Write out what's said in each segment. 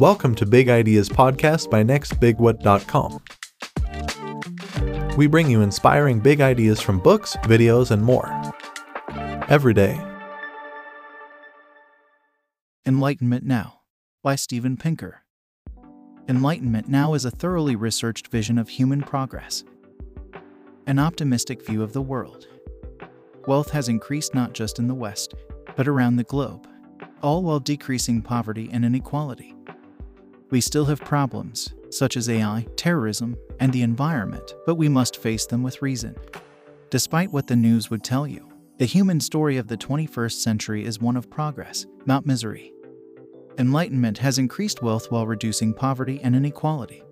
Welcome to Big Ideas Podcast by NextBigWhat.com. We bring you inspiring big ideas from books, videos, and more. Every day. Enlightenment Now by Steven Pinker. Enlightenment Now is a thoroughly researched vision of human progress, an optimistic view of the world. Wealth has increased not just in the West, but around the globe, all while decreasing poverty and inequality. We still have problems, such as AI, terrorism, and the environment, but we must face them with reason. Despite what the news would tell you, the human story of the 21st century is one of progress, not misery. Enlightenment has increased wealth while reducing poverty and inequality.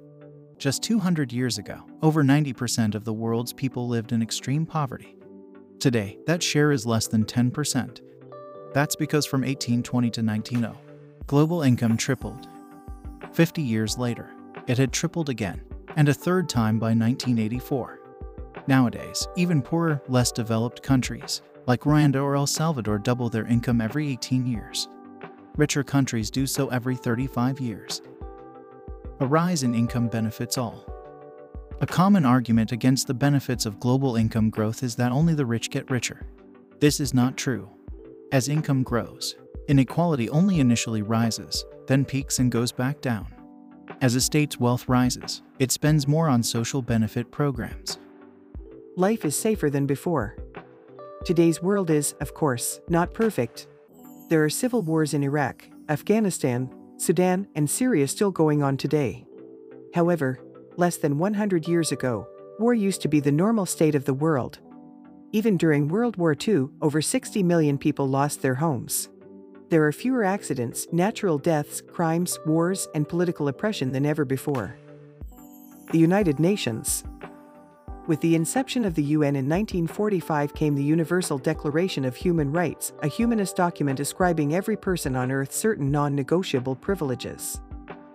Just 200 years ago, over 90% of the world's people lived in extreme poverty. Today, that share is less than 10%. That's because from 1820 to 1900, global income tripled. 50 years later, it had tripled again, and a third time by 1984. Nowadays, even poorer, less developed countries, like Rwanda or El Salvador, double their income every 18 years. Richer countries do so every 35 years. A rise in income benefits all. A common argument against the benefits of global income growth is that only the rich get richer. This is not true. As income grows, inequality only initially rises, then peaks and goes back down. As a state's wealth rises, it spends more on social benefit programs. Life is safer than before. Today's world is, of course, not perfect. There are civil wars in Iraq, Afghanistan, Sudan, and Syria still going on today. However, less than 100 years ago, war used to be the normal state of the world, even during World War II, over 60 million people lost their homes. There are fewer accidents, natural deaths, crimes, wars, and political oppression than ever before. The United Nations. With the inception of the UN in 1945 came the Universal Declaration of Human Rights, a humanist document ascribing every person on Earth certain non-negotiable privileges.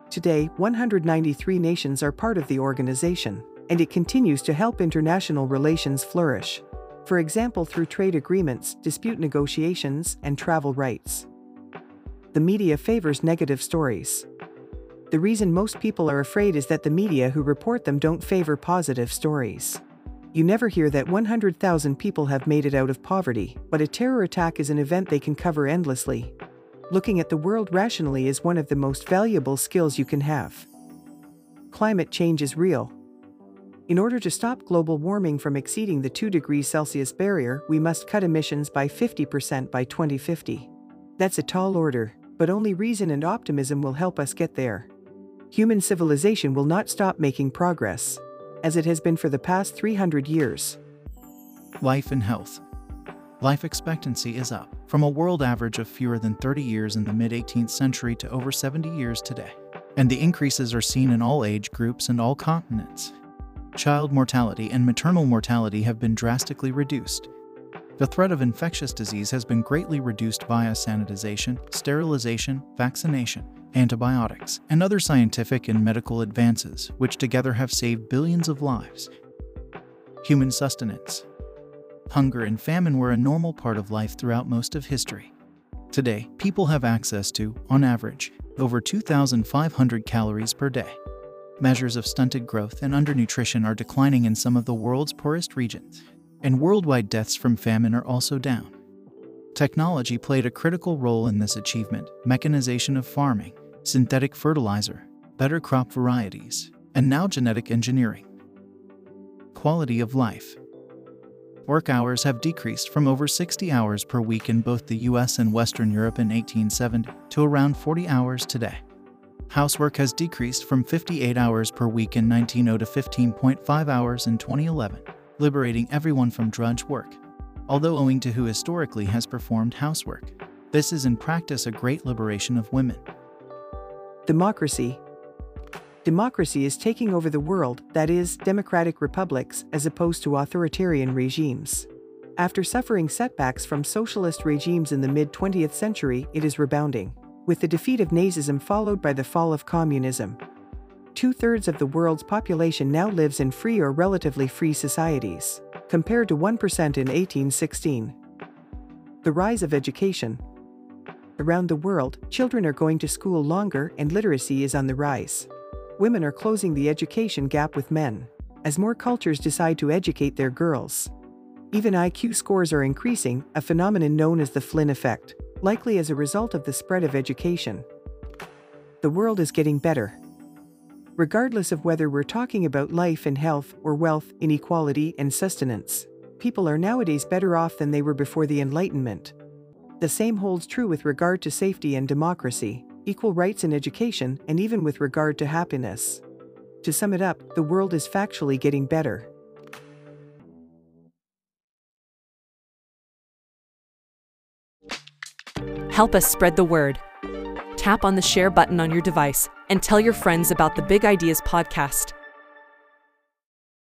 Today, 193 nations are part of the organization, and it continues to help international relations flourish for example through trade agreements, dispute negotiations, and travel rights. The media favors negative stories. The reason most people are afraid is that the media who report them don't favor positive stories. You never hear that 100,000 people have made it out of poverty, but a terror attack is an event they can cover endlessly. Looking at the world rationally is one of the most valuable skills you can have. Climate change is real, in order to stop global warming from exceeding the 2 degrees Celsius barrier, we must cut emissions by 50% by 2050. That's a tall order, but only reason and optimism will help us get there. Human civilization will not stop making progress, as it has been for the past 300 years. Life and health. Life expectancy is up, from a world average of fewer than 30 years in the mid 18th century to over 70 years today. And the increases are seen in all age groups and all continents child mortality and maternal mortality have been drastically reduced. The threat of infectious disease has been greatly reduced via sanitization, sterilization, vaccination, antibiotics, and other scientific and medical advances, which together have saved billions of lives. Human sustenance. Hunger and famine were a normal part of life throughout most of history. Today, people have access to, on average, over 2,500 calories per day. Measures of stunted growth and undernutrition are declining in some of the world's poorest regions, and worldwide deaths from famine are also down. Technology played a critical role in this achievement mechanization of farming, synthetic fertilizer, better crop varieties, and now genetic engineering. Quality of life. Work hours have decreased from over 60 hours per week in both the US and Western Europe in 1870 to around 40 hours today housework has decreased from 58 hours per week in 1900 to 15.5 hours in 2011, liberating everyone from drudge work. Although owing to who historically has performed housework, this is in practice a great liberation of women. Democracy Democracy is taking over the world, that is, democratic republics, as opposed to authoritarian regimes. After suffering setbacks from socialist regimes in the mid 20th century, it is rebounding with the defeat of Nazism followed by the fall of communism. Two-thirds of the world's population now lives in free or relatively free societies, compared to 1% in 1816. The rise of education. Around the world, children are going to school longer and literacy is on the rise. Women are closing the education gap with men, as more cultures decide to educate their girls. Even IQ scores are increasing, a phenomenon known as the Flynn effect, likely as a result of the spread of education. The world is getting better. Regardless of whether we're talking about life and health or wealth, inequality, and sustenance, people are nowadays better off than they were before the Enlightenment. The same holds true with regard to safety and democracy, equal rights in education, and even with regard to happiness. To sum it up, the world is factually getting better. Help us spread the word. Tap on the share button on your device and tell your friends about the Big Ideas podcast.